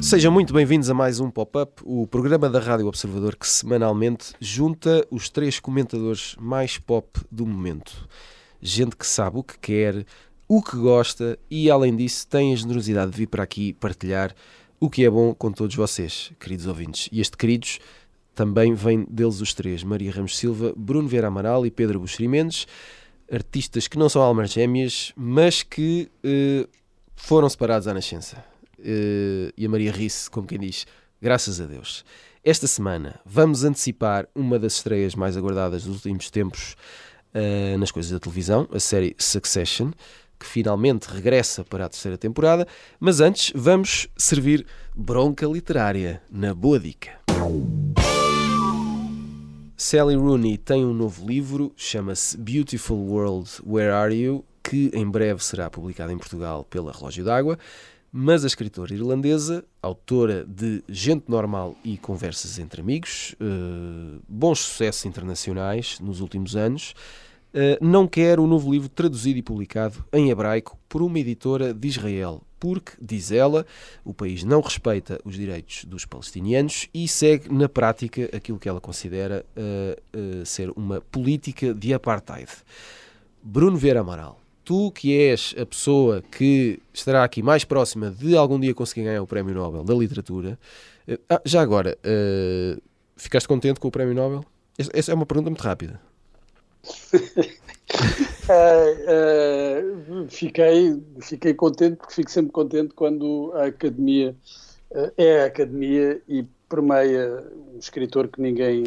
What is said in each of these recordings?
Sejam muito bem-vindos a mais um Pop-Up, o programa da Rádio Observador que semanalmente junta os três comentadores mais pop do momento. Gente que sabe o que quer, o que gosta e, além disso, tem a generosidade de vir para aqui partilhar o que é bom com todos vocês, queridos ouvintes. E este queridos também vem deles os três: Maria Ramos Silva, Bruno Vieira Amaral e Pedro Buxeri Mendes, artistas que não são almas gêmeas, mas que eh, foram separados à nascença. Uh, e a Maria Risse, como quem diz, graças a Deus. Esta semana vamos antecipar uma das estreias mais aguardadas dos últimos tempos uh, nas coisas da televisão, a série Succession, que finalmente regressa para a terceira temporada. Mas antes, vamos servir bronca literária na Boa Dica. Sally Rooney tem um novo livro, chama-se Beautiful World, Where Are You? que em breve será publicado em Portugal pela Relógio d'Água. Mas a escritora irlandesa, autora de Gente Normal e Conversas entre Amigos, uh, bons sucessos internacionais nos últimos anos, não quer o novo livro traduzido e publicado em hebraico por uma editora de Israel, porque, diz ela, o país não respeita os direitos dos palestinianos e segue na prática aquilo que ela considera uh, ser uma política de apartheid. Bruno Vieira Amaral tu que és a pessoa que estará aqui mais próxima de algum dia conseguir ganhar o Prémio Nobel da Literatura, uh, já agora, uh, ficaste contente com o Prémio Nobel? Essa é uma pergunta muito rápida. Uh, fiquei, fiquei contente porque fico sempre contente quando a academia é a academia e permeia um escritor que ninguém,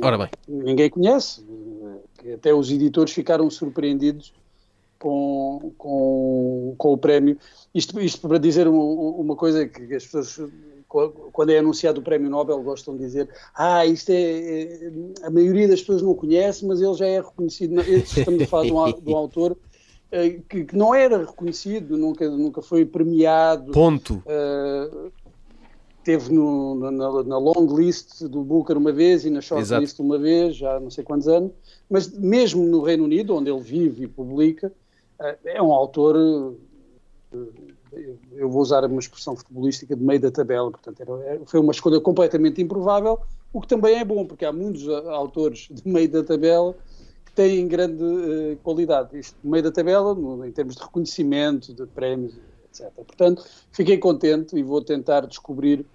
ninguém conhece. Até os editores ficaram surpreendidos com, com, com o prémio. Isto, isto para dizer uma coisa que as pessoas, quando é anunciado o prémio Nobel, gostam de dizer: Ah, isto é. é a maioria das pessoas não conhece, mas ele já é reconhecido. Estamos a falar de um, de um autor. Eh, que, que, não era reconhecido, nunca, nunca foi premiado. Ponto. Uh, teve no, na, na, long list do Booker uma vez e na short Exato. list uma vez, já não sei quantos anos, mas mesmo no Reino Unido, onde ele vive e publica, é um autor, eu vou usar uma expressão futebolística, de meio da tabela, portanto era, foi uma escolha completamente improvável, o que também é bom, porque há muitos autores de meio da tabela que têm grande uh, qualidade, isto meio da tabela, no, em termos de reconhecimento, de prémios, etc. Portanto, fiquei contente e vou tentar descobrir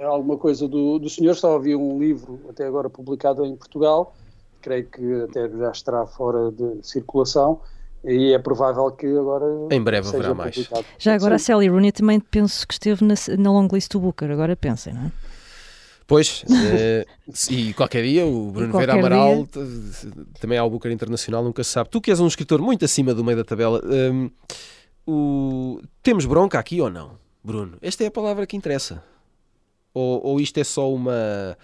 alguma coisa do, do senhor, só havia um livro até agora publicado em Portugal, creio que até já estará fora de circulação, e é provável que agora. Em breve haverá mais. Publicado. Já agora a Sally Rooney também penso que esteve na, na long list do Booker, agora pensem, não é? Pois, eh, e qualquer dia o Bruno Vera Amaral dia... também há o Booker Internacional, nunca se sabe. Tu que és um escritor muito acima do meio da tabela, um, o... temos bronca aqui ou não, Bruno? Esta é a palavra que interessa. Ou, ou isto é só uma.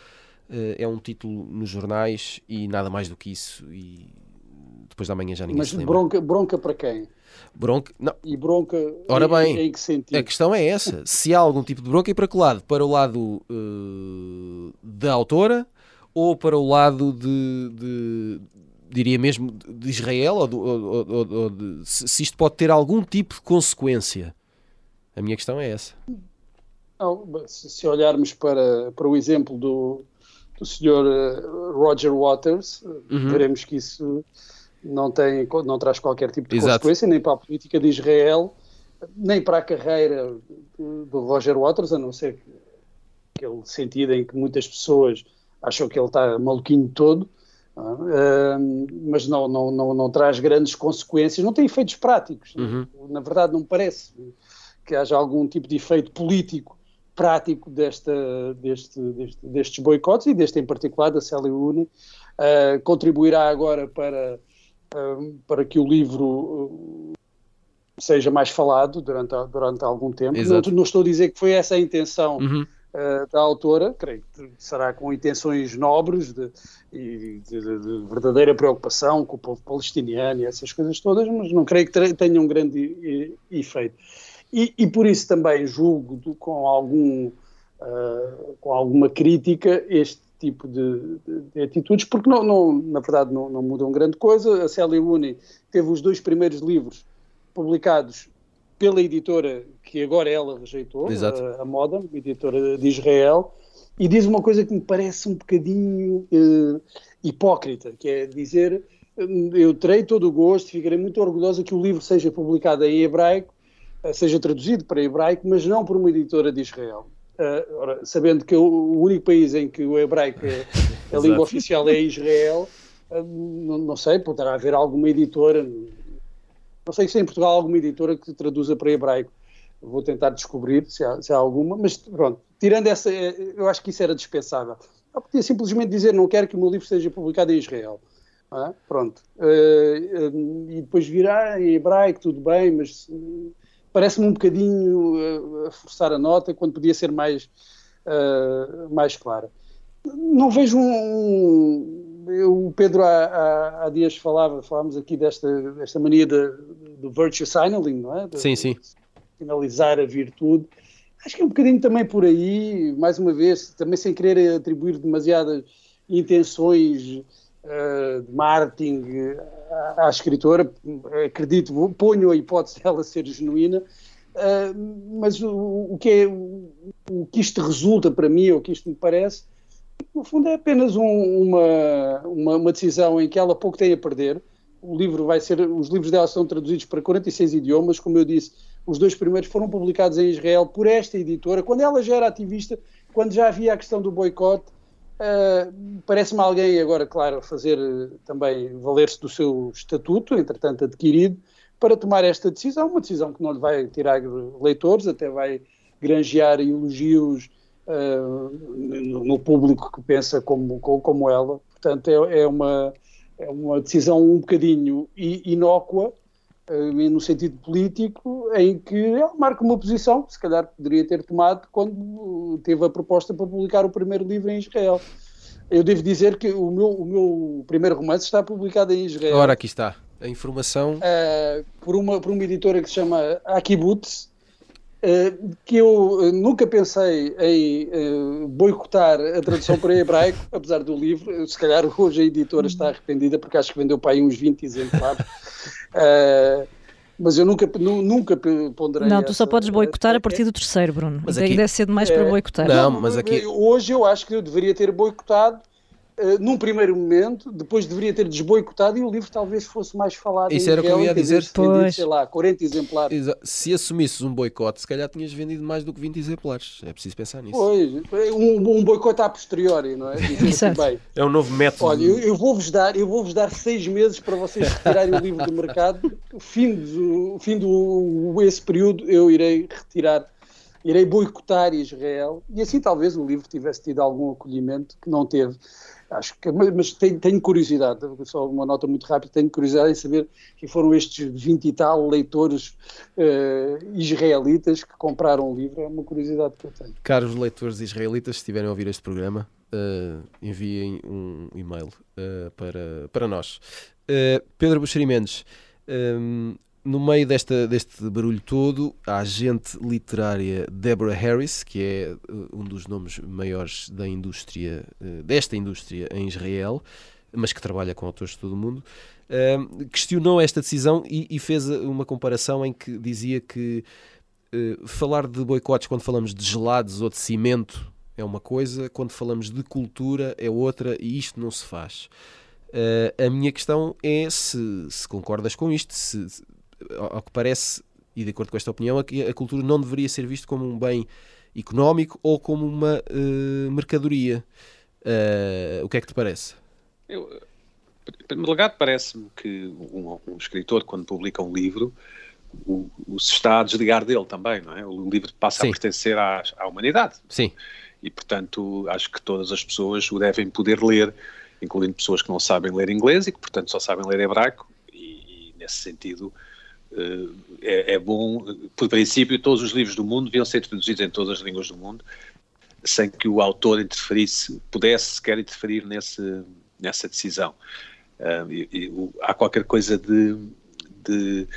Uh, é um título nos jornais e nada mais do que isso? E depois da manhã já ninguém Mas se lembra. Bronca, bronca para quem? Bronca, não. E bronca Ora bem, em, em que sentido? A questão é essa. Se há algum tipo de bronca, e para que lado? Para o lado uh, da autora ou para o lado de, de diria mesmo, de Israel? Ou, do, ou, ou, ou de, se isto pode ter algum tipo de consequência? A minha questão é essa. Se olharmos para, para o exemplo do, do senhor eh, Roger Waters, uhum. veremos que isso não, tem, não traz qualquer tipo de Exato. consequência, nem para a política de Israel, nem para a carreira do Roger Waters, a não ser que, aquele sentido em que muitas pessoas acham que ele está maluquinho todo, uh, mas não, não, não, não traz grandes consequências, não tem efeitos práticos. Uhum. Na verdade, não parece que haja algum tipo de efeito político prático desta, deste, deste, destes boicotes e deste em particular da Rooney, uh, contribuirá agora para para que o livro uh, seja mais falado durante, durante algum tempo. Não, não, estou a dizer que foi essa a intenção uhum. uh, da autora, creio que será com intenções nobres de, e de, de, de, verdadeira preocupação com o povo palestiniano e essas coisas todas, mas não creio que tenha um grande efeito. E, e, por isso também julgo com algum uh, com alguma crítica este tipo de, de, de atitudes, porque não, não, na verdade não, não, mudam grande coisa. A Célia Uni teve os dois primeiros livros publicados pela editora que agora ela rejeitou, a, a Modern, editora de Israel, e diz uma coisa que me parece um bocadinho uh, hipócrita, que é dizer eu terei todo o gosto, ficarei muito orgulhosa que o livro seja publicado em hebraico, uh, seja traduzido para hebraico, mas não por uma editora de Israel. Uh, ora, sabendo que o único país em que o hebraico é a língua oficial é Israel, não, não sei, poderá haver alguma editora, não sei se em Portugal há alguma editora que traduza para hebraico. Vou tentar descobrir se há, se há alguma, mas pronto, tirando essa, eh, eu acho que isso era dispensável. Eu podia simplesmente dizer: não quero que o meu livro seja publicado em Israel. É? Pronto. Uh, uh, e depois virá em hebraico, tudo bem, mas uh, parece-me um bocadinho a forçar a nota quando podia ser mais, mais clara. Não vejo um. um o Pedro há, há, há, dias falava, falámos aqui desta, desta mania de, do virtue signaling, não é? De, sim, sim. Finalizar a virtude. Acho que é um bocadinho também por aí, mais uma vez, também sem querer atribuir demasiadas intenções uh, de marketing à, à, escritora, acredito, ponho a hipótese dela ser genuína, uh, mas o, o, que é, o, o, que isto resulta para mim, ou o que isto me parece, no fundo é apenas um, uma, uma, uma decisão em que ela pouco tem a perder, o livro vai ser, os livros dela são traduzidos para 46 idiomas, como eu disse, os dois primeiros foram publicados em Israel por esta editora, quando ela já era ativista, quando já havia a questão do boicote. Uh, Parece-me alguém agora, claro, fazer uh, também valer-se do seu estatuto, entretanto adquirido, para tomar esta decisão, uma decisão que não lhe vai tirar leitores, até vai granjear elogios uh, no, público que pensa como, como, ela. Portanto, é, é, uma, é uma decisão um bocadinho inócua, eh, no sentido político, em que ele marca uma posição que se calhar poderia ter tomado quando teve a proposta para publicar o primeiro livro em Israel. Eu devo dizer que o meu, o meu primeiro romance está publicado em Israel. Ora, aqui está. A informação. Uh, por, uma, por uma editora que se chama Akibutz, uh, que eu nunca pensei em uh, boicotar a tradução para hebraico, apesar do livro. Se calhar hoje a editora está arrependida porque acho que vendeu para aí uns 20 exemplares. Uh, mas eu nunca, nunca ponderei. Não, tu só podes boicotar a partir do terceiro, Bruno. Mas aqui, deve ser demais é, para boicotar. Não, mas aqui. Hoje eu acho que eu deveria ter boicotado Uh, num primeiro momento, depois deveria ter desboicotado e o livro talvez fosse mais falado. Isso era o que eu ia dizer. Vendido, sei lá, 40 exemplares. Exa se assumisses um boicote, se calhar tinhas vendido mais do que 20 exemplares. É preciso pensar nisso. Pois, um, um boicote a posteriori, não é? Bem, é um novo método. Olha, eu, eu vou-vos dar, eu vou-vos dar seis meses para vocês retirarem o livro do mercado. O fim do, fim do esse período eu irei retirar irei boicotar Israel e assim talvez o livro tivesse tido algum acolhimento que não teve. Acho que, mas tenho, tenho, curiosidade, só uma nota muito rápida, tenho curiosidade em saber quem foram estes 20 e tal leitores uh, israelitas que compraram o livro, é uma curiosidade que eu tenho. Caros leitores israelitas, se estiverem a ouvir este programa, uh, enviem um e-mail uh, para, para nós. Pedro Buxeri Mendes, um, no meio desta, deste barulho todo, a agente literária Deborah Harris, que é uh, um dos nomes maiores da indústria, uh, desta indústria em Israel, mas que trabalha com autores de todo o mundo, uh, questionou esta decisão e, e, fez uma comparação em que dizia que falar de boicotes quando falamos de gelados ou de cimento é uma coisa, quando falamos de cultura é outra e isto não se faz. Uh, a minha questão é se, se concordas com isto, se, ao que parece, e de acordo com esta opinião, a, a cultura não deveria ser vista como um bem económico ou como uma uh, mercadoria. Uh, o que é que te parece? Eu, em primeiro lugar, parece-me que um, um, escritor, quando publica um livro, o, o, se está a desligar dele também, não é? O livro passa Sim. a pertencer à, à humanidade. Sim. E, portanto, acho que todas as pessoas o devem poder ler, incluindo pessoas que não sabem ler inglês e que, portanto, só sabem ler hebraico, e, e nesse sentido eh, é, é, bom, por princípio, todos os livros do mundo deviam ser traduzidos em todas as línguas do mundo, sem que o autor interferisse, pudesse sequer interferir nesse, nessa decisão. Uh, e, e, há qualquer coisa de, de,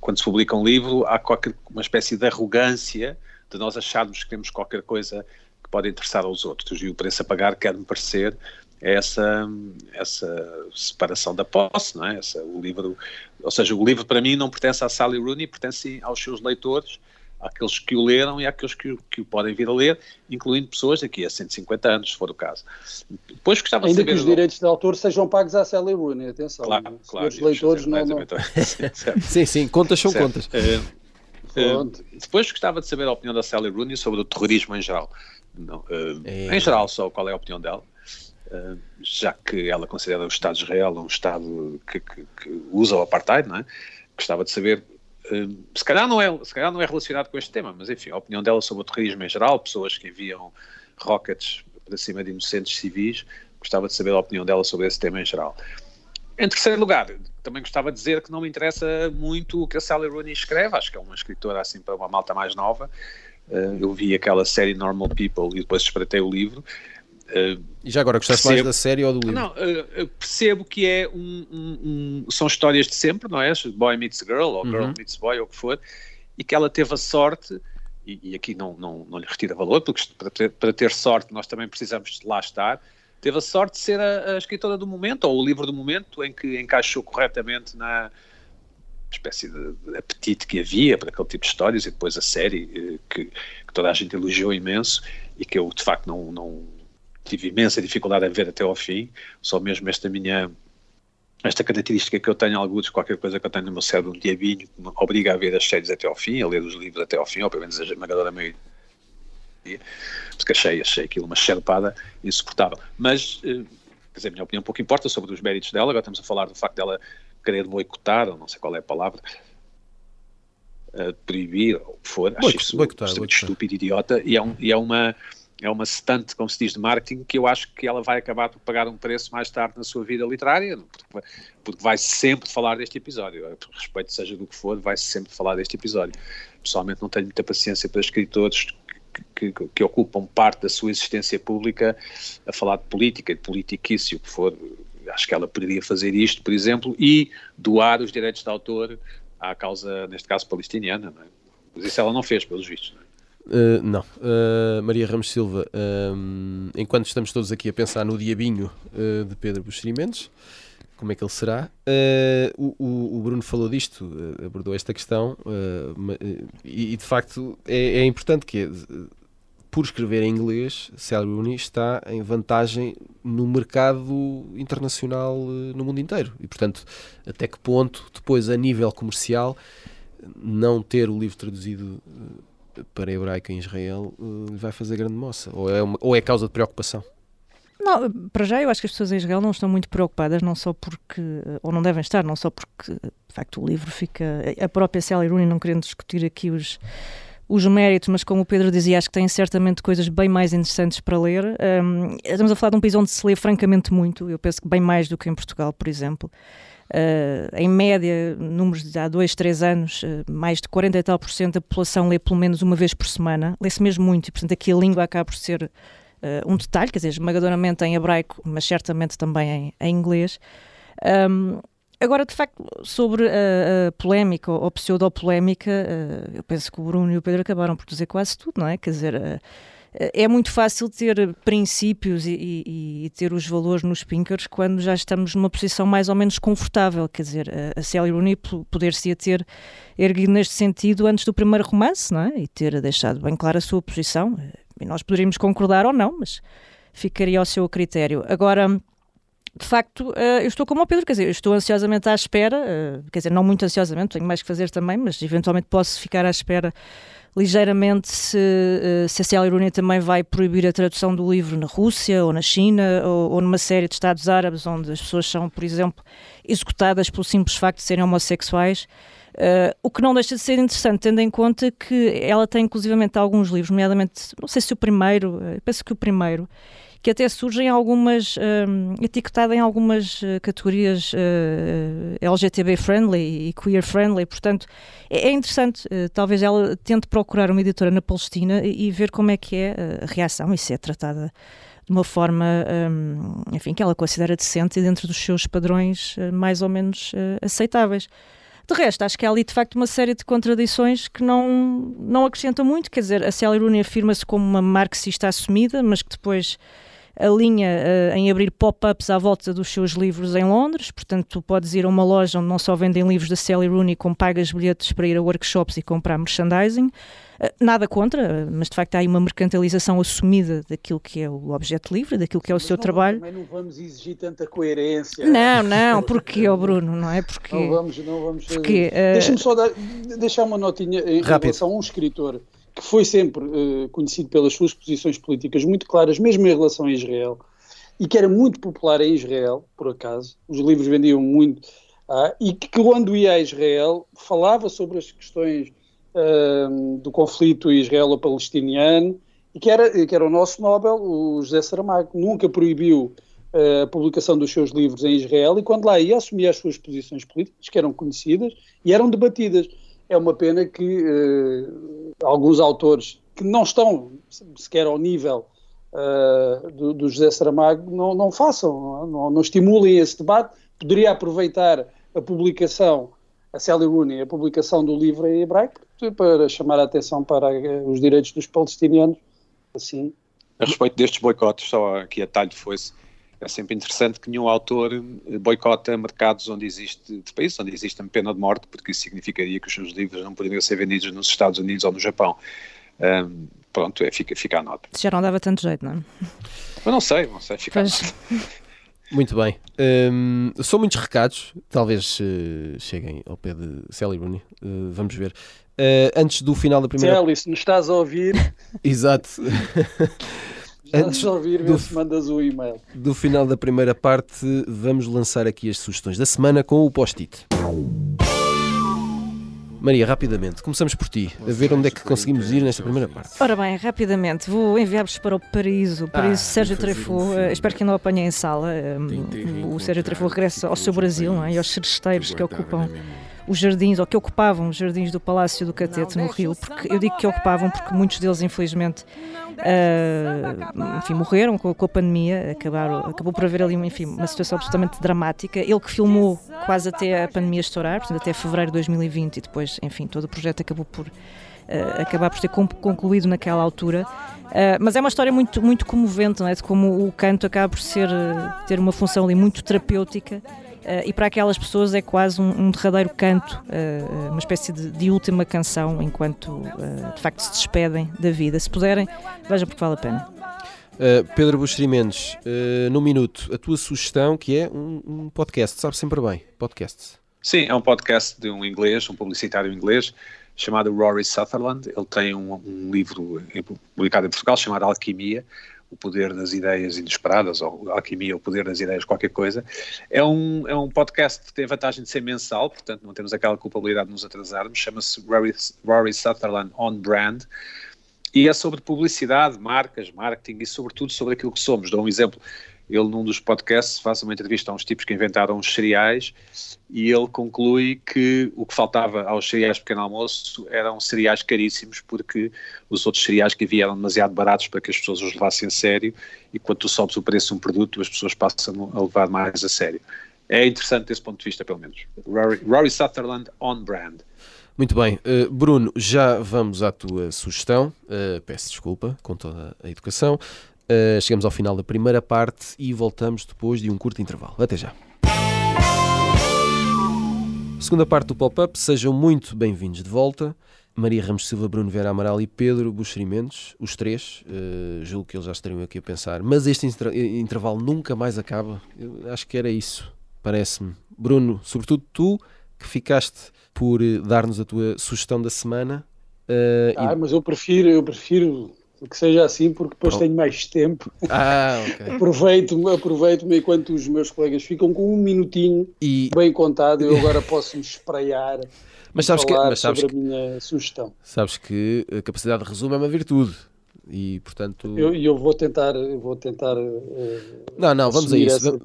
quando se publica um livro, há qualquer uma espécie de arrogância de nós acharmos que temos qualquer coisa que pode interessar aos outros. E o preço a pagar quer-me parecer essa, essa separação da posse, não é? Essa, o livro, ou seja, o livro para mim não pertence a Sally Rooney, pertence aos seus leitores, àqueles que o leram e àqueles que, que o podem vir a ler, incluindo pessoas daqui a 150 anos, se for o caso. Depois gostava Ainda de saber... que os direitos de autor sejam pagos à Sally Rooney, atenção. Claro, claro. Os leitores não... não... sim, sim, contas são certo. contas. Uh, uh, depois gostava de saber a opinião da Sally Rooney sobre o terrorismo em geral. Não, uh, é... Em geral, só qual é a opinião dela. Uh, já que ela considera o Estado de Israel um Estado que, que, que usa o apartheid, não é? Gostava de saber Hum, se calhar, não é, se calhar não é relacionado com este tema, mas enfim, a opinião dela sobre o terrorismo em geral, pessoas que enviam rockets para cima de inocentes civis, gostava de saber a opinião dela sobre esse tema em geral. Em terceiro lugar, também gostava de dizer que não me interessa muito o que a Sally Rooney escreve, acho que é uma escritora assim para uma malta mais nova. Uh, eu vi aquela série Normal People e depois espreitei o livro. Uh, e já agora, gostaste percebo, mais da série ou do livro? Não, uh, percebo que é um, um, um, são histórias de sempre, não é? Boy meets girl, ou girl uhum. meets boy, ou o que for, e que ela teve a sorte, e, e aqui não, não, não lhe retira valor, porque para ter, para ter sorte nós também precisamos de lá estar, teve a sorte de ser a, a, escritora do momento, ou o livro do momento, em que encaixou corretamente na espécie de, apetite que havia para aquele tipo de histórias, e depois a série, eh, que, que toda a gente elogiou imenso, e que eu de facto não, não tive imensa dificuldade a ver até ao fim, só mesmo esta minha esta característica que eu tenho, alguns, qualquer coisa que eu tenho no meu cérebro, um diabinho, que me obriga a ver as séries até ao fim, a ler os livros até ao fim, ou pelo menos a esmagadora maioria, porque achei, achei aquilo uma xerpada insuportável. Mas, eh, quer dizer, a minha opinião pouco importa sobre os méritos dela, agora estamos a falar do facto dela querer boicotar, ou não sei qual é a palavra, uh, proibir, ou o que for, acho isso boicotar, boicotar. estúpido, idiota, e é, um, e é uma é uma stunt, como se diz, de marketing, que eu acho que ela vai acabar por pagar um preço mais tarde na sua vida literária, porque, vai sempre falar deste episódio. Respeito, seja do que for, vai sempre falar deste episódio. Pessoalmente, não tenho muita paciência para escritores que, que, ocupam parte da sua existência pública a falar de política, de politiquice, o que for. Acho que ela poderia fazer isto, por exemplo, e doar os direitos de autor à causa, neste caso, palestiniana. É? Mas isso ela não fez, pelos vistos. Uh, não. Uh, Maria Ramos Silva, uh, enquanto estamos todos aqui a pensar no diabinho de Pedro Buxeri como é que ele será? O, o, Bruno falou disto, abordou esta questão, e, e, de facto é, é importante que, por escrever em inglês, Sally Rooney está em vantagem no mercado internacional no mundo inteiro. E, portanto, até que ponto, depois, a nível comercial, não ter o livro traduzido para hebraico em Israel uh, vai fazer grande moça? Ou é, uma, ou é causa de preocupação? Não, para já eu acho que as pessoas em Israel não estão muito preocupadas, não só porque, ou não devem estar, não só porque, de facto, o livro fica. A própria Sally Rooney, não querendo discutir aqui os, os méritos, mas como o Pedro dizia, acho que tem certamente coisas bem mais interessantes para ler. Um, estamos a falar de um país onde se lê francamente muito, eu penso que bem mais do que em Portugal, por exemplo. Uh, em média, números de há dois, três anos, uh, mais de 40 e tal por cento da população lê pelo menos uma vez por semana. Lê-se mesmo muito e, portanto, aqui a língua acaba por ser uh, um detalhe, quer dizer, esmagadoramente em hebraico, mas certamente também em, em inglês. Um, Agora, de facto, sobre a, a polémica ou pseudo-polémica, eu penso que o Bruno e o Pedro acabaram por dizer quase tudo, não é? Quer dizer, é muito fácil ter princípios e, e, e, ter os valores nos pinkers quando já estamos numa posição mais ou menos confortável. Quer dizer, a, a Sally Rooney poder-se ter erguido neste sentido antes do primeiro romance, não é? E ter deixado bem clara a sua posição. E nós poderíamos concordar ou não, mas ficaria ao seu critério. Agora de facto, eu estou como o Pedro, quer dizer, estou ansiosamente à espera, quer dizer, não muito ansiosamente, tenho mais que fazer também, mas eventualmente posso ficar à espera ligeiramente se, eh, se a Rooney também vai proibir a tradução do livro na Rússia ou na China ou, ou, numa série de Estados Árabes onde as pessoas são, por exemplo, executadas pelo simples facto de serem homossexuais. Uh, o que não deixa de ser interessante, tendo em conta que ela tem inclusivamente alguns livros, nomeadamente, não sei se o primeiro, penso que o primeiro, que até surgem algumas, um, etiquetada em algumas uh, categorias uh, uh LGTB friendly e queer friendly, portanto é, é interessante, uh, talvez ela tente procurar uma editora na Palestina e, e ver como é que é uh, a reação e se é tratada de uma forma, um, enfim, que ela considera decente e dentro dos seus padrões mais ou menos aceitáveis. De resto, acho que há ali de facto uma série de contradições que não, não acrescentam muito. Quer dizer, a Sally Rooney afirma-se como uma marxista assumida, mas que depois alinha uh, em abrir pop-ups à volta dos seus livros em Londres. Portanto, tu podes ir a uma loja onde não só vendem livros da Sally Rooney, como pagas bilhetes para ir a workshops e comprar merchandising. Uh, nada contra, mas de facto há aí uma mercantilização assumida daquilo que é o objeto livre, daquilo que é o mas seu não, trabalho. Também não vamos exigir tanta coerência. Não, não, porque, oh Bruno, não é? Porque. Não vamos, não vamos. Porque, uh... Deixa-me só dar, deixar uma notinha em Rápido. relação a um escritor que foi sempre uh, conhecido pelas suas posições políticas muito claras, mesmo em relação a Israel, e que era muito popular em Israel, por acaso, os livros vendiam muito, ah, e que quando ia a Israel falava sobre as questões uh, do conflito israelo-palestiniano, e que era, que era o nosso Nobel, o José Saramago, nunca proibiu uh, a publicação dos seus livros em Israel, e quando lá ia assumia as suas posições políticas, que eram conhecidas e eram debatidas. É uma pena que uh, alguns autores que não estão sequer ao nível uh, do, do, José Saramago não, não façam, não, não, estimulem esse debate. Poderia aproveitar a publicação, a Sally Rooney, a publicação do livro em hebraico, para chamar a atenção para os direitos dos palestinianos. Assim. A respeito destes boicotes, só aqui a talho foi-se é sempre interessante que nenhum autor boicota mercados onde existe, de países onde existe a pena de morte, porque isso significaria que os seus livros não poderiam ser vendidos nos Estados Unidos ou no Japão. Um, pronto, é, fica, fica a nota. Já não dava tanto jeito, não é? Eu não sei, não sei, fica pois... Muito bem. Um, são muitos recados, talvez uh, cheguem ao pé de Sally Rooney. Uh, vamos ver. Uh, antes do final da primeira. Sally, se nos estás a ouvir. Exato. Antes de ouvir, do, se mandas o e-mail. Do final da primeira parte, vamos lançar aqui as sugestões da semana com o post-it. Maria, rapidamente, começamos por ti, a ver onde é que conseguimos ir nesta primeira parte. Ora bem, rapidamente, vou enviar-vos para o Paraíso, o Paraíso ah, Sérgio Trefo, uh, espero que não o apanhem em sala. Um, o Sérgio Trefo regressa ao seu Brasil não é? e aos seresteiros que ocupam os jardins, ou que ocupavam os jardins do Palácio do Catete, no Rio, porque eu digo que ocupavam porque muitos deles, infelizmente, uh, enfim, morreram com, com, a pandemia, acabaram, acabou por haver ali enfim, uma situação absolutamente dramática. Ele que filmou quase até a pandemia estourar, portanto, até fevereiro de 2020, e depois, enfim, todo o projeto acabou por uh, acabar por ter concluído naquela altura. Uh, mas é uma história muito, muito comovente, não é? De como o canto acaba por ser, ter uma função ali muito terapêutica e para aquelas pessoas é quase um, um derradeiro canto, uh, uma espécie de, de, última canção, enquanto uh, de facto se despedem da vida. Se puderem, vejam porque vale a pena. Pedro Buxeri Mendes, no minuto, a tua sugestão que é um, um podcast, sabe sempre bem, podcast. Sim, é um podcast de um inglês, um publicitário inglês, chamado Rory Sutherland. Ele tem um, um livro publicado em Portugal chamado Alquimia, o poder das ideias inesperadas, ou alquimia, o poder das ideias, qualquer coisa. É um, é um podcast que tem a vantagem de ser mensal, portanto não temos aquela culpabilidade de nos atrasarmos, chama-se Rory, Rory Sutherland On Brand, e é sobre publicidade, marcas, marketing e sobretudo sobre aquilo que somos. Dou um exemplo, ele num dos podcasts faz uma entrevista a uns tipos que inventaram os cereais e ele conclui que o que faltava aos cereais pequeno almoço eram cereais caríssimos porque os outros cereais que havia eram demasiado baratos para que as pessoas os levassem a sério e quando tu sobes o preço de um produto as pessoas passam a levar mais a sério. É interessante desse ponto de vista, pelo menos. Rory, Rory Sutherland on brand. Muito bem. Uh, Bruno, já vamos à tua sugestão. Uh, peço desculpa com toda a educação. Uh, chegamos ao final da primeira parte e voltamos depois de um curto intervalo. Até já. Segunda parte do pop-up, sejam muito bem-vindos de volta. Maria Ramos Silva, Bruno Vera Amaral e Pedro Buxerimentos, os três, uh, julgo que eles já estariam aqui a pensar, mas este inter intervalo nunca mais acaba. Eu acho que era isso, parece-me. Bruno, sobretudo tu, que ficaste por eh, dar-nos a tua sugestão da semana. Uh, ah, e... mas eu prefiro, eu prefiro que seja assim, porque depois Pronto. tenho mais tempo. Ah, ok. aproveito-me, aproveito-me enquanto os meus colegas ficam com um minutinho e... bem contado, eu agora posso me espraiar. Mas sabes que, mas sabes sobre que, a minha sugestão. Sabes que a capacidade de resumo é uma virtude e portanto eu, eu vou tentar eu vou tentar uh, não não vamos a isso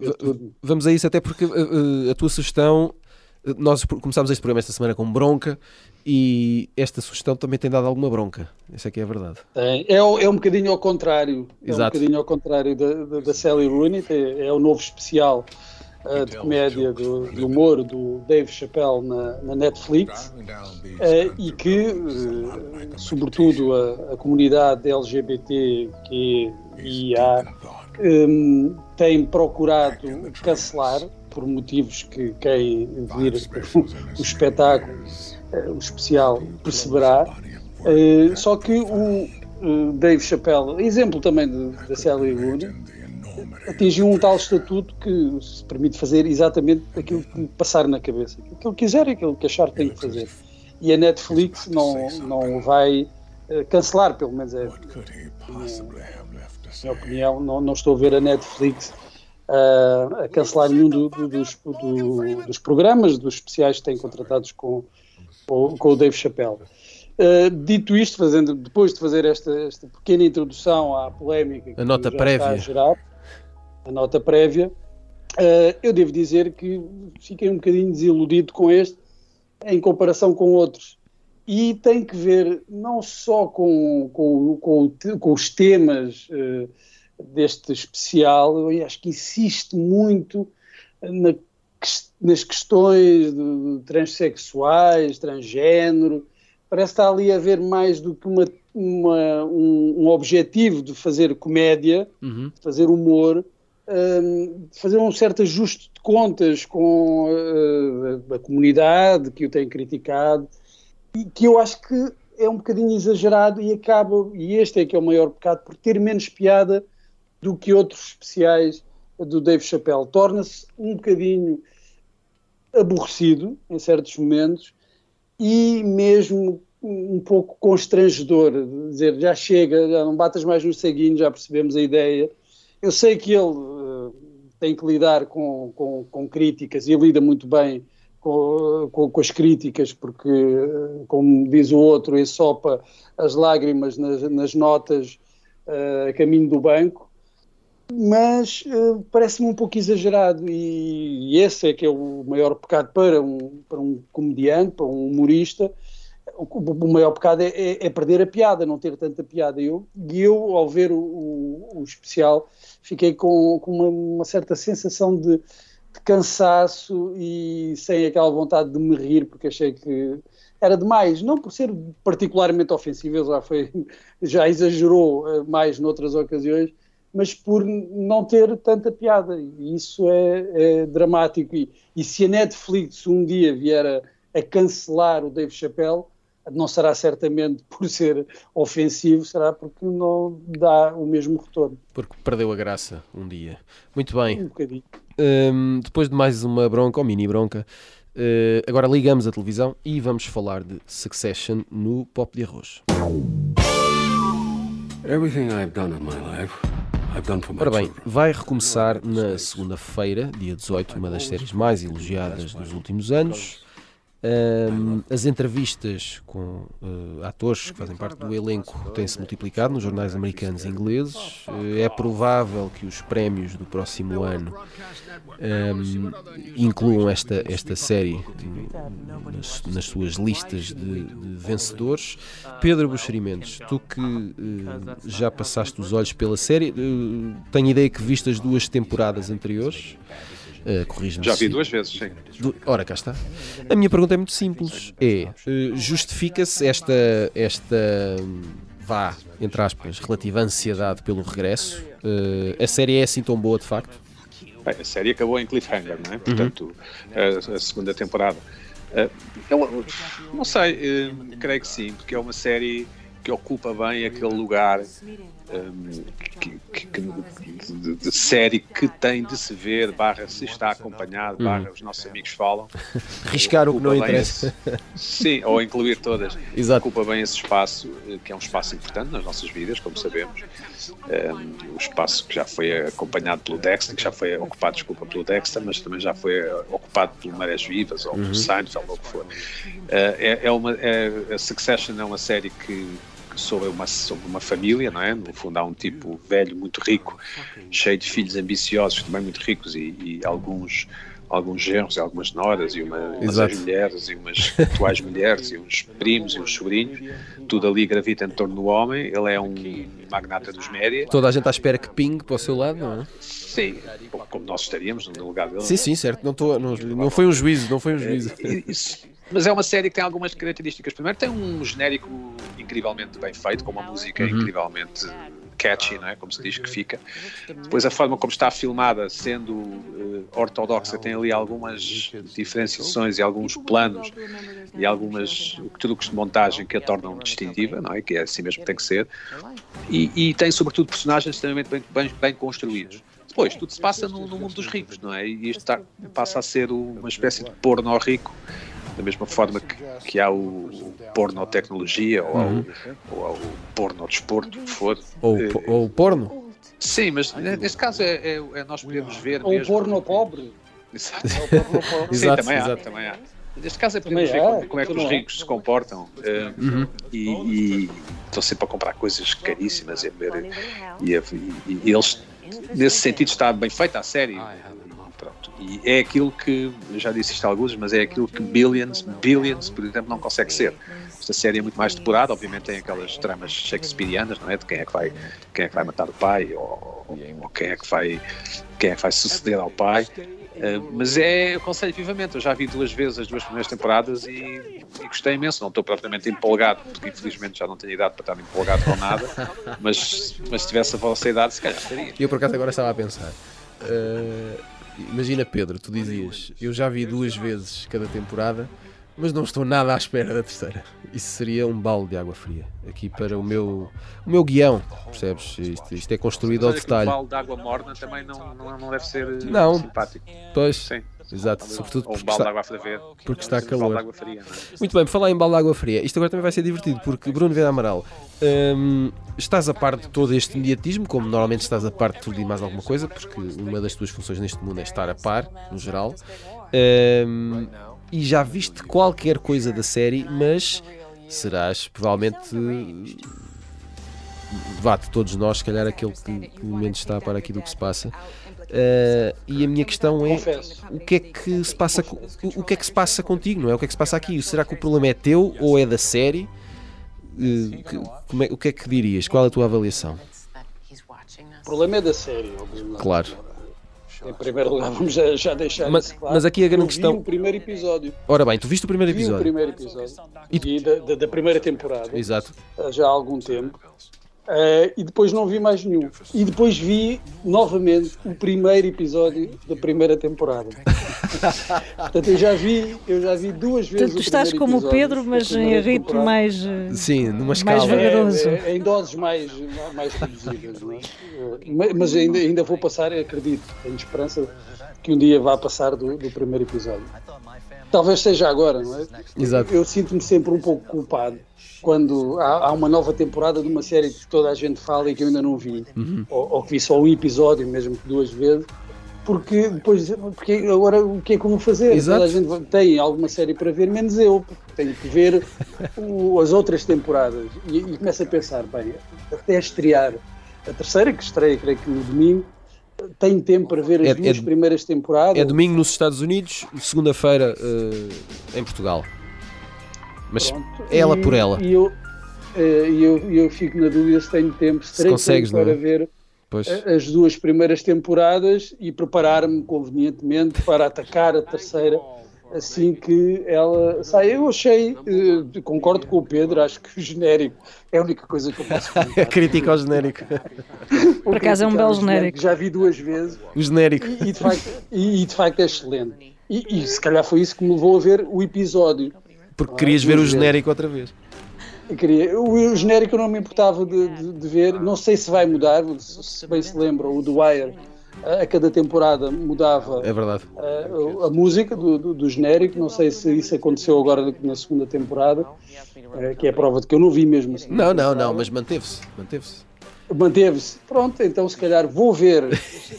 vamos a isso até porque uh, a tua sugestão nós começámos este programa esta semana com bronca e esta sugestão também tem dado alguma bronca. Essa é que é a verdade. É, é, é um bocadinho ao contrário. Exato. É um bocadinho ao contrário da, da, da Sally Rooney. É, é o novo especial uh, de comédia, do, de humor do Dave Chappelle na, na Netflix uh, e que, uh, sobretudo, a, a comunidade LGBT que IA um, tem procurado cancelar por motivos que quem vir o espetáculo, o especial, perceberá. só que o Dave Chappelle, exemplo também da Sally Rooney, atingiu um tal estatuto que se permite fazer exatamente aquilo que passar na cabeça, aquilo que ele quiser aquilo que achar que tem que fazer. E a Netflix não, não vai cancelar, pelo menos é. Minha, minha opinião, não, não estou a ver a Netflix uh, a cancelar nenhum do, do, dos, do, dos programas, dos especiais que têm contratados com, com, com o Dave Chappelle. Uh, dito isto, fazendo, depois de fazer esta, esta pequena introdução à polémica a nota prévia. a gerar, a nota prévia, uh, eu devo dizer que fiquei um bocadinho desiludido com este em comparação com outros. E tem que ver não só com, com, com, com os temas uh, deste especial, eu acho que insiste muito na, nas questões de transexuais, transgênero. Parece estar ali a haver mais do que uma, uma um, um, objetivo de fazer comédia, uhum. de fazer humor, um, fazer um certo ajuste de contas com uh, a comunidade que o tem criticado e que eu acho que é um bocadinho exagerado e acaba, e este é que é o maior pecado, por ter menos piada do que outros especiais do Dave Chappelle. Torna-se um bocadinho aborrecido em certos momentos e mesmo um pouco constrangedor, dizer já chega, já não batas mais no ceguinho, já percebemos a ideia, eu sei que ele uh, tem que lidar com, com, com, críticas e lida muito bem com, com, as críticas, porque, uh, como diz o outro, ensopa as lágrimas nas, nas notas uh, a caminho do banco, mas parece-me um pouco exagerado e, e, esse é que é o maior pecado para um, para um comediante, para um humorista, o, maior pecado é, é, é, perder a piada, não ter tanta piada. Eu, e eu, ao ver o, o, o especial, fiquei com, com uma, uma, certa sensação de, de, cansaço e sem aquela vontade de me rir, porque achei que era demais, não por ser particularmente ofensivo, já, foi, já exagerou eh, mais noutras ocasiões, mas por não ter tanta piada. E isso é, é dramático. E, e, se a Netflix um dia vier a, a cancelar o Dave Chappelle, não será certamente por ser ofensivo, será porque não dá o mesmo retorno. Porque perdeu a graça um dia. Muito bem. Um bocadinho. Um, depois de mais uma bronca, ou mini bronca, uh, agora ligamos a televisão e vamos falar de Succession no Pop de Arroz. Everything I've done in my life. Ora bem, vai recomeçar na segunda-feira, dia 18, uma das séries mais elogiadas dos últimos anos. As entrevistas com uh, atores que fazem parte do elenco têm-se multiplicado nos jornais americanos e ingleses. Uh, é provável que os prémios do próximo ano incluam esta, esta série nas, nas suas listas de, de, vencedores. Pedro Buxerimentos, tu que uh, já passaste os olhos pela série, tenho ideia que viste as duas temporadas anteriores. Uh, Já vi duas vezes, sim. Du... Ora, cá está. A minha pergunta é muito simples. É, uh, justifica-se esta, esta, vá, entre aspas, relativa ansiedade pelo regresso? Uh, a série é assim tão boa, de facto? Bem, a série acabou em cliffhanger, não é? Uhum. Portanto, uhum. a, a, segunda temporada. Eu, não sei, creio que sim, porque é uma série que ocupa bem aquele lugar um, que, que, de, de, série que tem de se ver, barra se está acompanhado, hum. barra os nossos amigos falam. Riscar o que não interessa. Esse, sim, ou incluir todas. Exato. Ocupa bem esse espaço, eh, que é um espaço importante nas nossas vidas, como sabemos. Um, o espaço que já foi acompanhado pelo Dexter, que já foi ocupado, desculpa, pelo Dexter, mas também já foi eh, ocupado pelo Marés Vivas ou uhum. por Seinfeld ou o que for. Uh, é, é uma, é, a Succession é uma série que sobre uma, sobre uma família, não é? No fundo, há um tipo velho, muito rico, cheio de filhos ambiciosos, também muito ricos, e, e alguns, alguns genros e algumas noras, e uma, umas mulheres, e umas atuais mulheres, e uns primos e uns sobrinhos, tudo ali gravita em torno do homem. Ele é um magnata dos média. Toda a gente à espera que pingue para o seu lado, não é? Sim, como nós estaríamos no lugar dele. Sim, sim, certo. Não, tô, não, não foi um juízo, não foi um juízo. É, isso, mas é uma série que tem algumas características. Primeiro, tem um genérico incrivelmente bem feito, com uma música uhum. incrivelmente catchy, não é? como se diz que fica. Depois a forma como está filmada, sendo uh, ortodoxa, tem ali algumas diferenciações e alguns planos e algumas truques de montagem que a tornam distintiva, não é? Que é assim mesmo que tem que ser. E, e tem sobretudo personagens extremamente bem, bem, bem construídos. Depois, tudo se passa no, no, mundo dos ricos, não é? E isto está, passa a ser uma espécie de porno rico da mesma forma que, que há o, porno-tecnologia ou, uhum. ou há o porno-desporto, que for. Ou, é, ou porno? Sim, mas neste caso é, é, é nós podemos ver. Ou mesmo, porno pobre. Exato. Sim, exato, também, exato. Há, também há. Neste caso é podemos ver como, como, é que os ricos se comportam uh, uhum. e, e, estão sempre a comprar coisas caríssimas e, e, e, e eles, nesse sentido, está bem feita a série. E é aquilo que, já disse isto a alguns, mas é aquilo que Billions, Billions, por exemplo, não consegue ser. Esta série é muito mais depurada, obviamente tem aquelas tramas shakespearianas, não é? De quem é que vai, quem é que vai matar o pai, ou, ou quem, é que vai, quem é que vai suceder ao pai. Uh, mas é, aconselho vivamente. Eu já vi duas vezes as duas primeiras temporadas e, e, gostei imenso. Não estou propriamente empolgado, porque infelizmente já não tenho idade para estar empolgado com nada. Mas, mas se tivesse a vossa idade, se calhar estaria. Eu por acaso agora estava a pensar. Uh Imagina, Pedro, tu dizias: Eu já vi duas vezes cada temporada, mas não estou nada à espera da terceira. Isso seria um balde de água fria aqui para o meu, o meu guião, percebes? Isto, isto é construído ao detalhe. Um balde de água morna também não, não, não deve ser não, simpático. Pois. Sim. Exato, sobretudo porque, um está, porque está calor. Fria, é? Muito bem, falar em balde de água fria, isto agora também vai ser divertido, porque Bruno Vera Amaral, hum, estás a par de todo este mediatismo, como normalmente estás a par de tudo e mais alguma coisa, porque uma das tuas funções neste mundo é estar a par, no geral, hum, e já viste qualquer coisa da série, mas serás provavelmente vá de todos nós, se calhar aquele que pelo menos está a par aqui do que se passa. Uh, e a minha questão é o que é que se passa o que é que se passa contigo, não é? O que é que se passa aqui? Será que o problema é teu ou é da série? Uh, que, é, o que é que dirias? Qual é a tua avaliação? O problema é da série, obviamente. Claro. Em primeiro lugar, vamos já, já deixar mas, isso claro. Mas aqui a grande questão. Vi o primeiro episódio. Ora bem, tu viste o primeiro episódio? Vi o primeiro episódio. E, e da, da, da, primeira temporada. Exato. Já há algum tempo. Uh, e depois não vi mais nenhum. E depois vi novamente o primeiro episódio da primeira temporada. Portanto, eu já vi, eu já vi duas vezes. Portanto, tu estás como o Pedro, mas em ritmo temporada. mais, eh, Sim, numa escala. mais vagaroso. É, é, em doses mais, mais reduzidas. É? Eh, mas ainda, ainda vou passar, acredito, tenho esperança que um dia vá passar do, do primeiro episódio. Talvez seja agora, não é? Exato. Eu sinto-me sempre um pouco culpado quando há, há, uma nova temporada de uma série que toda a gente fala e que eu ainda não vi, uhum. ou, ou, que vi só um episódio, mesmo que duas vezes, porque depois, porque agora o que é que eu vou fazer? Exato. Toda a gente tem alguma série para ver, menos eu, porque tenho que ver o, as outras temporadas e, e começo a pensar, bem, até estrear a terceira, que estreia, creio que no domingo, tenho tempo para ver as é, duas é, primeiras temporadas. É domingo nos Estados Unidos, segunda-feira uh, em Portugal. Mas Pronto. ela e, por ela. E eu, eh, eu, eu fico na dúvida se tenho tempo, se, se consegues, tempo para é? ver pois. as duas primeiras temporadas e preparar-me convenientemente para atacar a terceira assim que ela sai. Eu achei, eh, concordo com o Pedro, acho que o genérico é a única coisa que eu posso A crítica ao genérico. Por acaso é um belo genérico. Já vi duas vezes. O genérico. E, e, de, facto, e, e de facto é excelente. E, e, se calhar foi isso que me levou a ver o episódio. Porque querias ver o genérico outra vez. Eu queria. O, o genérico eu não me importava de, de, de, ver. Não sei se vai mudar, se bem se lembram, o The Wire a cada temporada mudava é. A, a música do, do, do, genérico. Não sei se isso aconteceu agora na segunda temporada, eh, que é a prova de que eu não vi mesmo. Assim, não, não, não, mas manteve-se. Manteve-se. Manteve-se. Pronto, então se calhar vou ver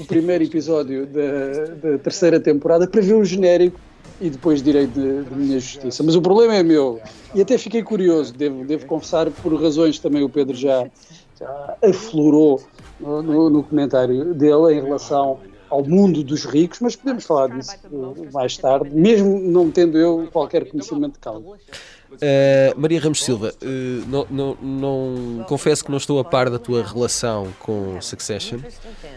o primeiro episódio da, da terceira temporada para ver o genérico e depois direi de, de, minha justiça. Mas o problema é meu. E até fiquei curioso, devo, devo confessar, por razões também o Pedro já aflorou no, no, no comentário dele em relação ao mundo dos ricos, mas podemos falar disso mais tarde, mesmo não tendo eu qualquer conhecimento de causa. Uh, Maria Ramos Silva, uh, não, não, não, confesso que não estou a par da tua relação com Succession.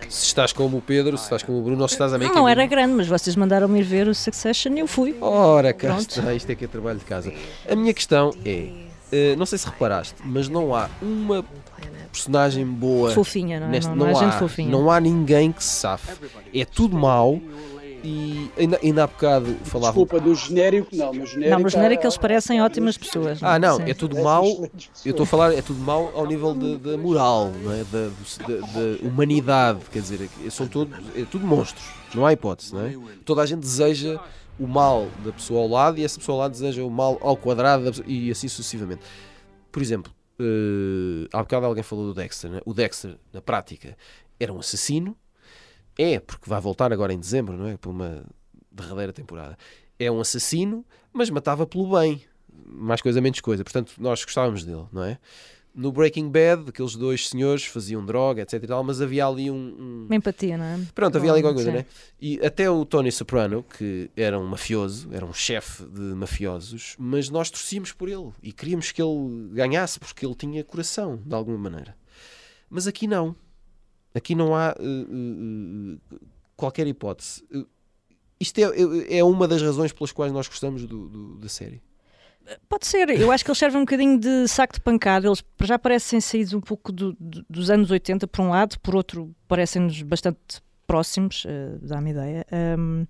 Se estás como o Pedro, se estás como o Bruno, ou se estás a meio Não era grande, mas vocês mandaram-me ir ver o Succession e eu fui. Ora, cá está, isto é que é trabalho de casa. A minha questão é, uh, não sei se reparaste, mas não há uma personagem boa. Fofinha, não é? Neste, não, não, não, há, fofinha. não há ninguém que se safe. É tudo mau e ainda, ainda há bocado falava. Desculpa, do genérico não, no genérico. Não, no genérico eles parecem ótimas pessoas. Não? É? Ah, não, Sim. é tudo mau. Eu estou a falar, é tudo mau ao nível da moral, não é? Da, da, humanidade, quer dizer, é, são todo, é tudo monstros, não há hipótese, não é? Toda a gente deseja o mal da pessoa ao lado e essa pessoa ao lado deseja o mal ao quadrado e assim sucessivamente. Por exemplo, uh, há bocado alguém falou do Dexter, né? o Dexter, na prática, era um assassino é, porque vai voltar agora em dezembro, não é? Para uma derradeira temporada. É um assassino, mas matava pelo bem. Mais coisa, menos coisa. Portanto, nós gostávamos dele, não é? No Breaking Bad, aqueles dois senhores faziam droga, etc e tal, mas havia ali um... um... Uma empatia, não é? Pronto, havia ali alguma coisa, não é? E até o Tony Soprano, que era um mafioso, era um chefe de mafiosos, mas nós torcíamos por ele e queríamos que ele ganhasse porque ele tinha coração, de alguma maneira. Mas aqui não. Aqui não há uh, uh, qualquer hipótese. isto é, é uma das razões pelas quais nós gostamos do, do, da série. Pode ser, eu acho que eles servem um bocadinho de saco de pancada. Eles já parecem saídos um pouco do, do, dos anos 80, por um lado, por outro, parecem-nos bastante próximos, uh, dá-me ideia. Um,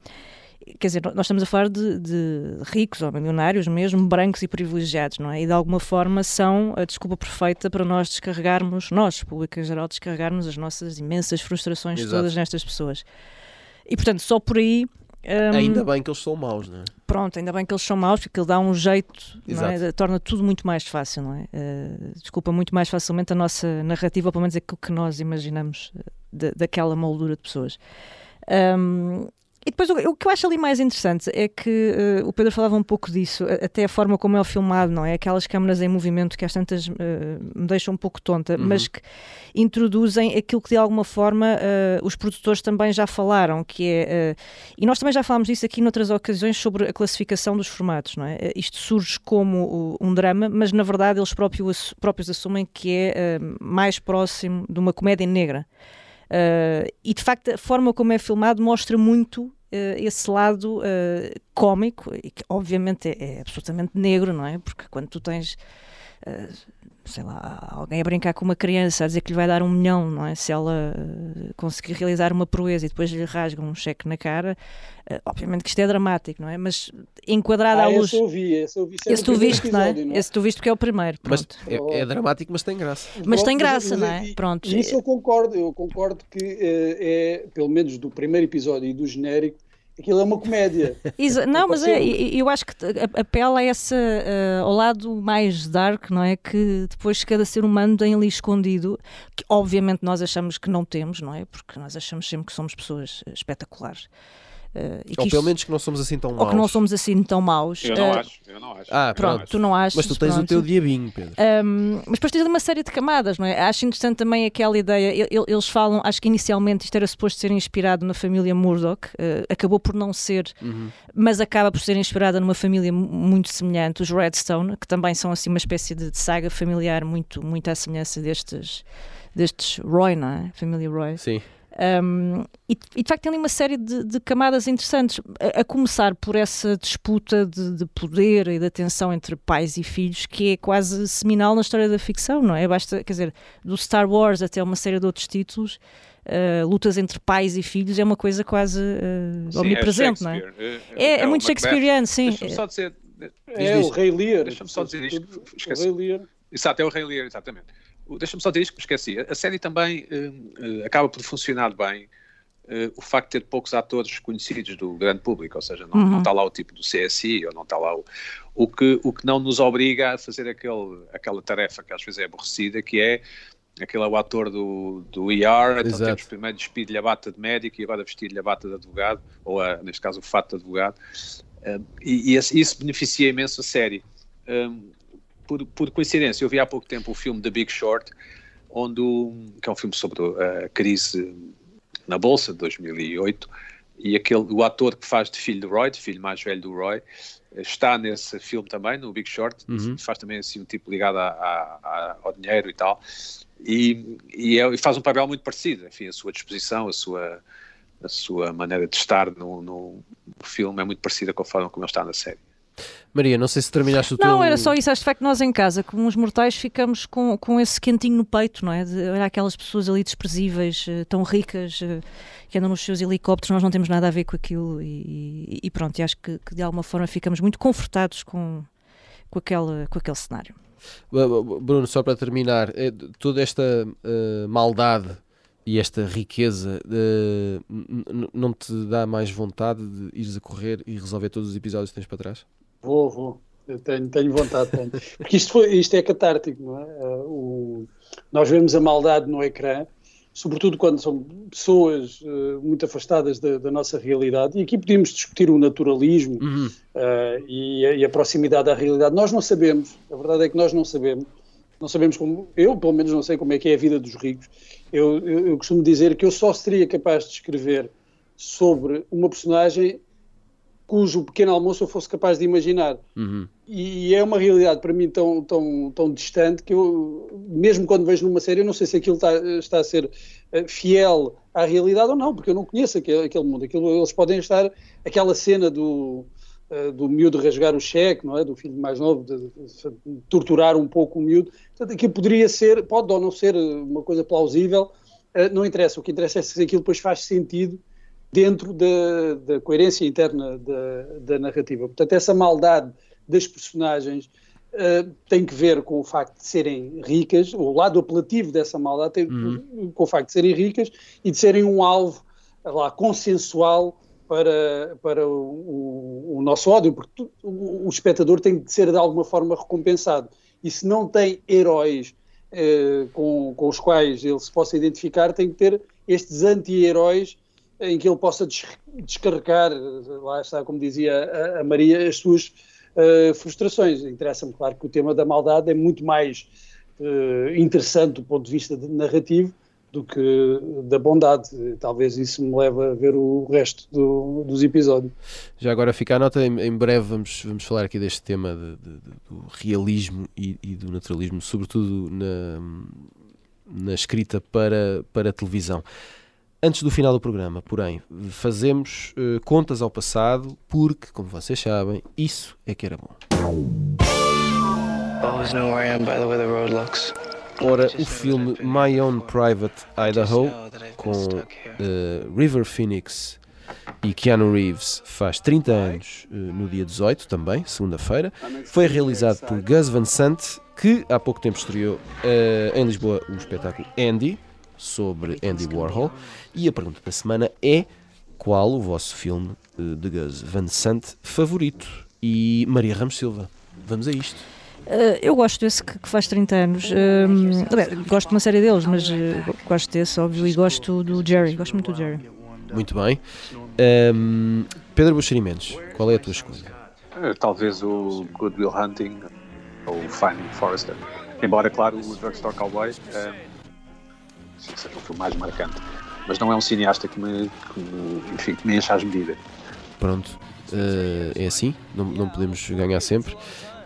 quer dizer, nós estamos a falar de, de, ricos ou milionários mesmo, brancos e privilegiados, não é? E de alguma forma são a desculpa perfeita para nós descarregarmos, nós, público em geral, descarregarmos as nossas imensas frustrações Exato. todas nestas pessoas. E portanto, só por aí. Um, ainda bem que eles são maus, não é? Pronto, ainda bem que eles são maus, porque ele dá um jeito, é? torna tudo muito mais fácil, não é? Uh, desculpa muito mais facilmente a nossa narrativa, ou pelo menos aquilo que nós imaginamos eh, de, daquela moldura de pessoas. Um, e depois o, o, que eu acho ali mais interessante é que uh, o Pedro falava um pouco disso, até a forma como é o filmado, não é? Aquelas câmaras em movimento que às tantas uh, me deixam um pouco tonta, uhum. mas que introduzem aquilo que de alguma forma uh, os produtores também já falaram, que é. e nós também já falámos disso aqui noutras ocasiões sobre a classificação dos formatos, não é? isto surge como um drama, mas na verdade eles próprios, próprios assumem que é mais próximo de uma comédia negra. Uh, e de facto a forma como é filmado mostra muito esse lado uh, cómico, e que obviamente é, é, absolutamente negro, não é? Porque quando tu tens, uh, sei lá, alguém a brincar com uma criança a dizer que lhe vai dar um milhão, não é? Se ela conseguir realizar uma proeza e depois lhe rasga um cheque na cara, obviamente que isto é dramático, não é? Mas enquadrado ah, à luz. Esse eu ouvi, esse eu vi. Esse tu viste, não é? não é? Esse tu viste porque é o primeiro. Pronto. Mas é, é, dramático, mas tem graça. Mas tem graça, mas, não é? Pronto. Isso eu concordo, eu concordo que é, pelo menos do primeiro episódio e do genérico, aquilo é uma comédia. não, mas é, eu acho que apela a essa, uh, ao lado mais dark, não é? Que depois cada ser humano tem ali escondido, que obviamente nós achamos que não temos, não é? Porque nós achamos sempre que somos pessoas espetaculares. Uh, Ou pelo isto, menos que não somos assim tão maus. Ou que não somos assim tão maus. Eu não uh, acho, eu não acho. Ah, pronto, acho. tu não achas. Mas tu tens pronto. o teu diabinho, Pedro. Um, mas depois tens uma série de camadas, não é? Acho interessante também aquela ideia. Eles falam, acho que inicialmente isto era suposto ser inspirado na família Murdoch, uh, acabou por não ser, uhum. mas acaba por ser inspirada numa família muito semelhante, os Redstone, que também são assim uma espécie de, de saga familiar muito, muito à semelhança destes, destes Roy, não é? Família Roy. Sim. Um, e, e, de facto tem ali uma série de, de camadas interessantes, a, a, começar por essa disputa de, de, poder e de atenção entre pais e filhos, que é quase seminal na história da ficção, não é? Basta, quer dizer, do Star Wars até uma série de outros títulos, uh, lutas entre pais e filhos é uma coisa quase uh, sim, omnipresente, é não é? É, é, é muito Shakespeareano, sim. Deixa-me só dizer. É, o Rei Lear. Deixa-me só dizer isto. Esqueci. O Rei Lear. Exato, é o Rei Lear, exatamente. Deixa-me só dizer isto que me esqueci. A série também uh, acaba por funcionar bem uh, o facto de ter poucos atores conhecidos do grande público, ou seja, não, uhum. não está lá o tipo do CSI, ou não está lá o, o, que, o que não nos obriga a fazer aquele, aquela tarefa que às vezes é aborrecida, que é aquele é o ator do, do ER, então Exato. temos primeiro despido-lhe a bata de médico e agora vestir-lhe a bata de advogado, ou a, neste caso o fato de advogado, e, e, isso beneficia imenso a série. Um, por, por coincidência, eu vi há pouco tempo o filme The Big Short, onde que é um filme sobre a crise na Bolsa de 2008 e aquele, o ator que faz de filho do Roy, de filho mais velho do Roy, está nesse filme também, no Big Short, uhum. faz também assim um tipo ligado a, a, a, ao dinheiro e tal, e, e, é, e, faz um papel muito parecido, enfim, a sua disposição, a sua, a sua maneira de estar no, no filme é muito parecida com a forma como ele está na série. Maria, não sei se terminaste o não, teu... Não, era só isso. Acho de facto nós em casa, como uns mortais, ficamos com, com esse quentinho no peito, não é? De olhar aquelas pessoas ali desprezíveis, uh, tão ricas, uh, que andam nos seus helicópteros, nós não temos nada a ver com aquilo e, e pronto, e acho que, que, de alguma forma ficamos muito confortados com, com, aquele, com aquele cenário. Bruno, só para terminar, é, toda esta uh, maldade e esta riqueza uh, não te dá mais vontade de ires a correr e resolver todos os episódios que tens para trás? Vou, vou. Eu tenho, tenho vontade. Tenho. Porque isto, foi, isto é catártico, não é? Uh, o, nós vemos a maldade no ecrã, sobretudo quando são pessoas uh, muito afastadas da, da, nossa realidade. E aqui podíamos discutir o naturalismo uhum. uh, e, a, e, a, proximidade à realidade. Nós não sabemos, a verdade é que nós não sabemos. Não sabemos como, eu pelo menos não sei como é que é a vida dos ricos. Eu, eu, eu costumo dizer que eu só seria capaz de escrever sobre uma personagem cujo pequeno almoço eu fosse capaz de imaginar. Uhum. E é uma realidade para mim tão, tão, tão distante que eu, mesmo quando vejo numa série, eu não sei se aquilo está, está a ser eh, fiel à realidade ou não, porque eu não conheço aquele, aquele mundo. Aquilo, eles podem estar, aquela cena do, uh, do miúdo rasgar o cheque, não é? Do filho mais novo, de, de, de torturar um pouco o miúdo. Portanto, aquilo poderia ser, pode ou não ser uma coisa plausível, uh, não interessa. O que interessa é se aquilo depois faz sentido dentro da, da coerência interna da, da, narrativa. Portanto, essa maldade das personagens uh, tem que ver com o facto de serem ricas, o lado apelativo dessa maldade tem uhum. com o facto de serem ricas e de serem um alvo lá, consensual para, para o, o, o nosso ódio, porque o, o, espectador tem de ser de alguma forma recompensado. E se não tem heróis uh, com, com os quais ele se possa identificar, tem que ter estes anti-heróis em que ele possa descarregar, lá está, como dizia a, Maria, as suas uh, frustrações. Interessa-me, claro, que o tema da maldade é muito mais uh, interessante do ponto de vista de narrativo do que da bondade. Talvez isso me leve a ver o resto do, dos episódios. Já agora fica a nota, em, em breve vamos, vamos falar aqui deste tema de, de, do realismo e, e, do naturalismo, sobretudo na, na escrita para, para televisão. Antes do final do programa, porém, fazemos uh, contas ao passado, porque, como vocês sabem, isso é que era bom. Ora, o filme My Own Private Idaho, com uh, River Phoenix e Keanu Reeves, faz 30 anos uh, no dia 18, também, segunda-feira. Foi realizado por Gus Van Sant, que há pouco tempo estreou em Lisboa o espetáculo Andy, sobre Andy Warhol. E a pergunta da semana é: qual o vosso filme eh, de Gus Van Sant favorito? E Maria Ramos Silva, vamos a isto. Uh, eu gosto desse que, que faz 30 anos. Uh, bem, gosto de uma série deles, mas uh, gosto desse, óbvio, e gosto do Jerry. Gosto muito do Jerry. Muito bem. Um, ehm, Pedro Buxerimentos, qual é a tua escolha? Talvez o Good Will Hunting ou Finding Forrester. Embora, claro, o Drugstore Cowboy seja o filme mais marcante. Mas não é um cineasta que me, que me, enfim, que me enche as medidas. Pronto, uh, é assim, não, não podemos ganhar sempre.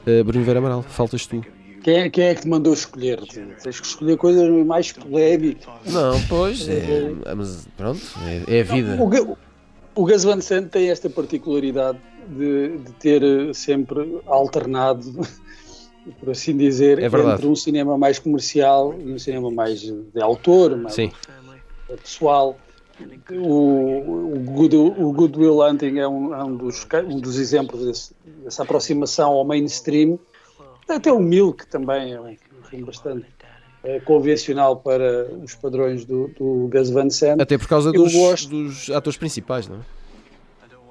Uh, Bruno Vera Amaral, faltas tu. Quem é, quem é que te mandou escolher? Tens que escolher coisas mais polémicas. Não, pois, é, é, mas pronto, é, é a vida. O, o Gus Van Sant tem esta particularidade de, de ter sempre alternado por assim dizer, é entre um cinema mais comercial e um cinema mais de autor, mais Sim. pessoal. O, o, Good, o Good Will Hunting é um, é um, dos, um dos exemplos desse, dessa aproximação ao mainstream. Até o Milk também é um filme bastante é, convencional para os padrões do, do Gus Van Sant. Até por causa dos, gosto... dos atores principais, não é?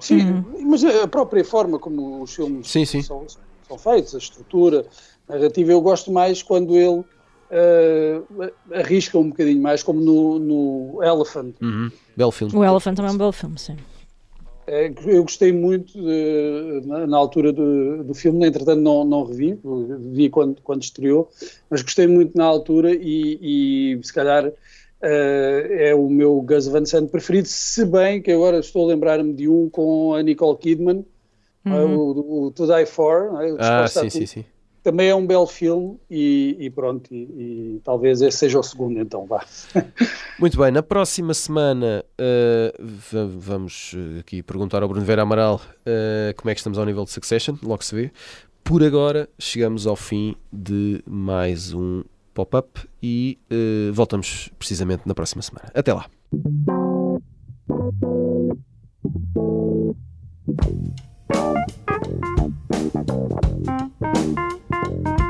Sim, uhum. mas a própria forma como os filmes sim, sim. são, são feitos, a estrutura narrativa, eu gosto mais quando ele uh, arrisca um bocadinho mais, como no, no Elephant. Uhum. Belo filme. O Elephant também é um belo filme, sim. É, eu gostei muito de, na, na, altura do, do filme, entretanto não, não revi, vi quando, quando estreou, mas gostei muito na altura e, e se calhar é o meu Gus Van Sant preferido, se bem que agora estou a lembrar-me de um com a Nicole Kidman, uhum. o, o, To Die For. ah, sim, sim, sim também é um belo filme e, e pronto, e, e, talvez esse seja o segundo, então vá. Muito bem, na próxima semana uh, vamos eh, aqui perguntar ao Bruno Vera Amaral uh, como é que estamos ao nível de Succession, logo se vê. Por agora, chegamos ao fim de mais um pop-up e uh, voltamos precisamente na próxima semana. Até lá. Thank you.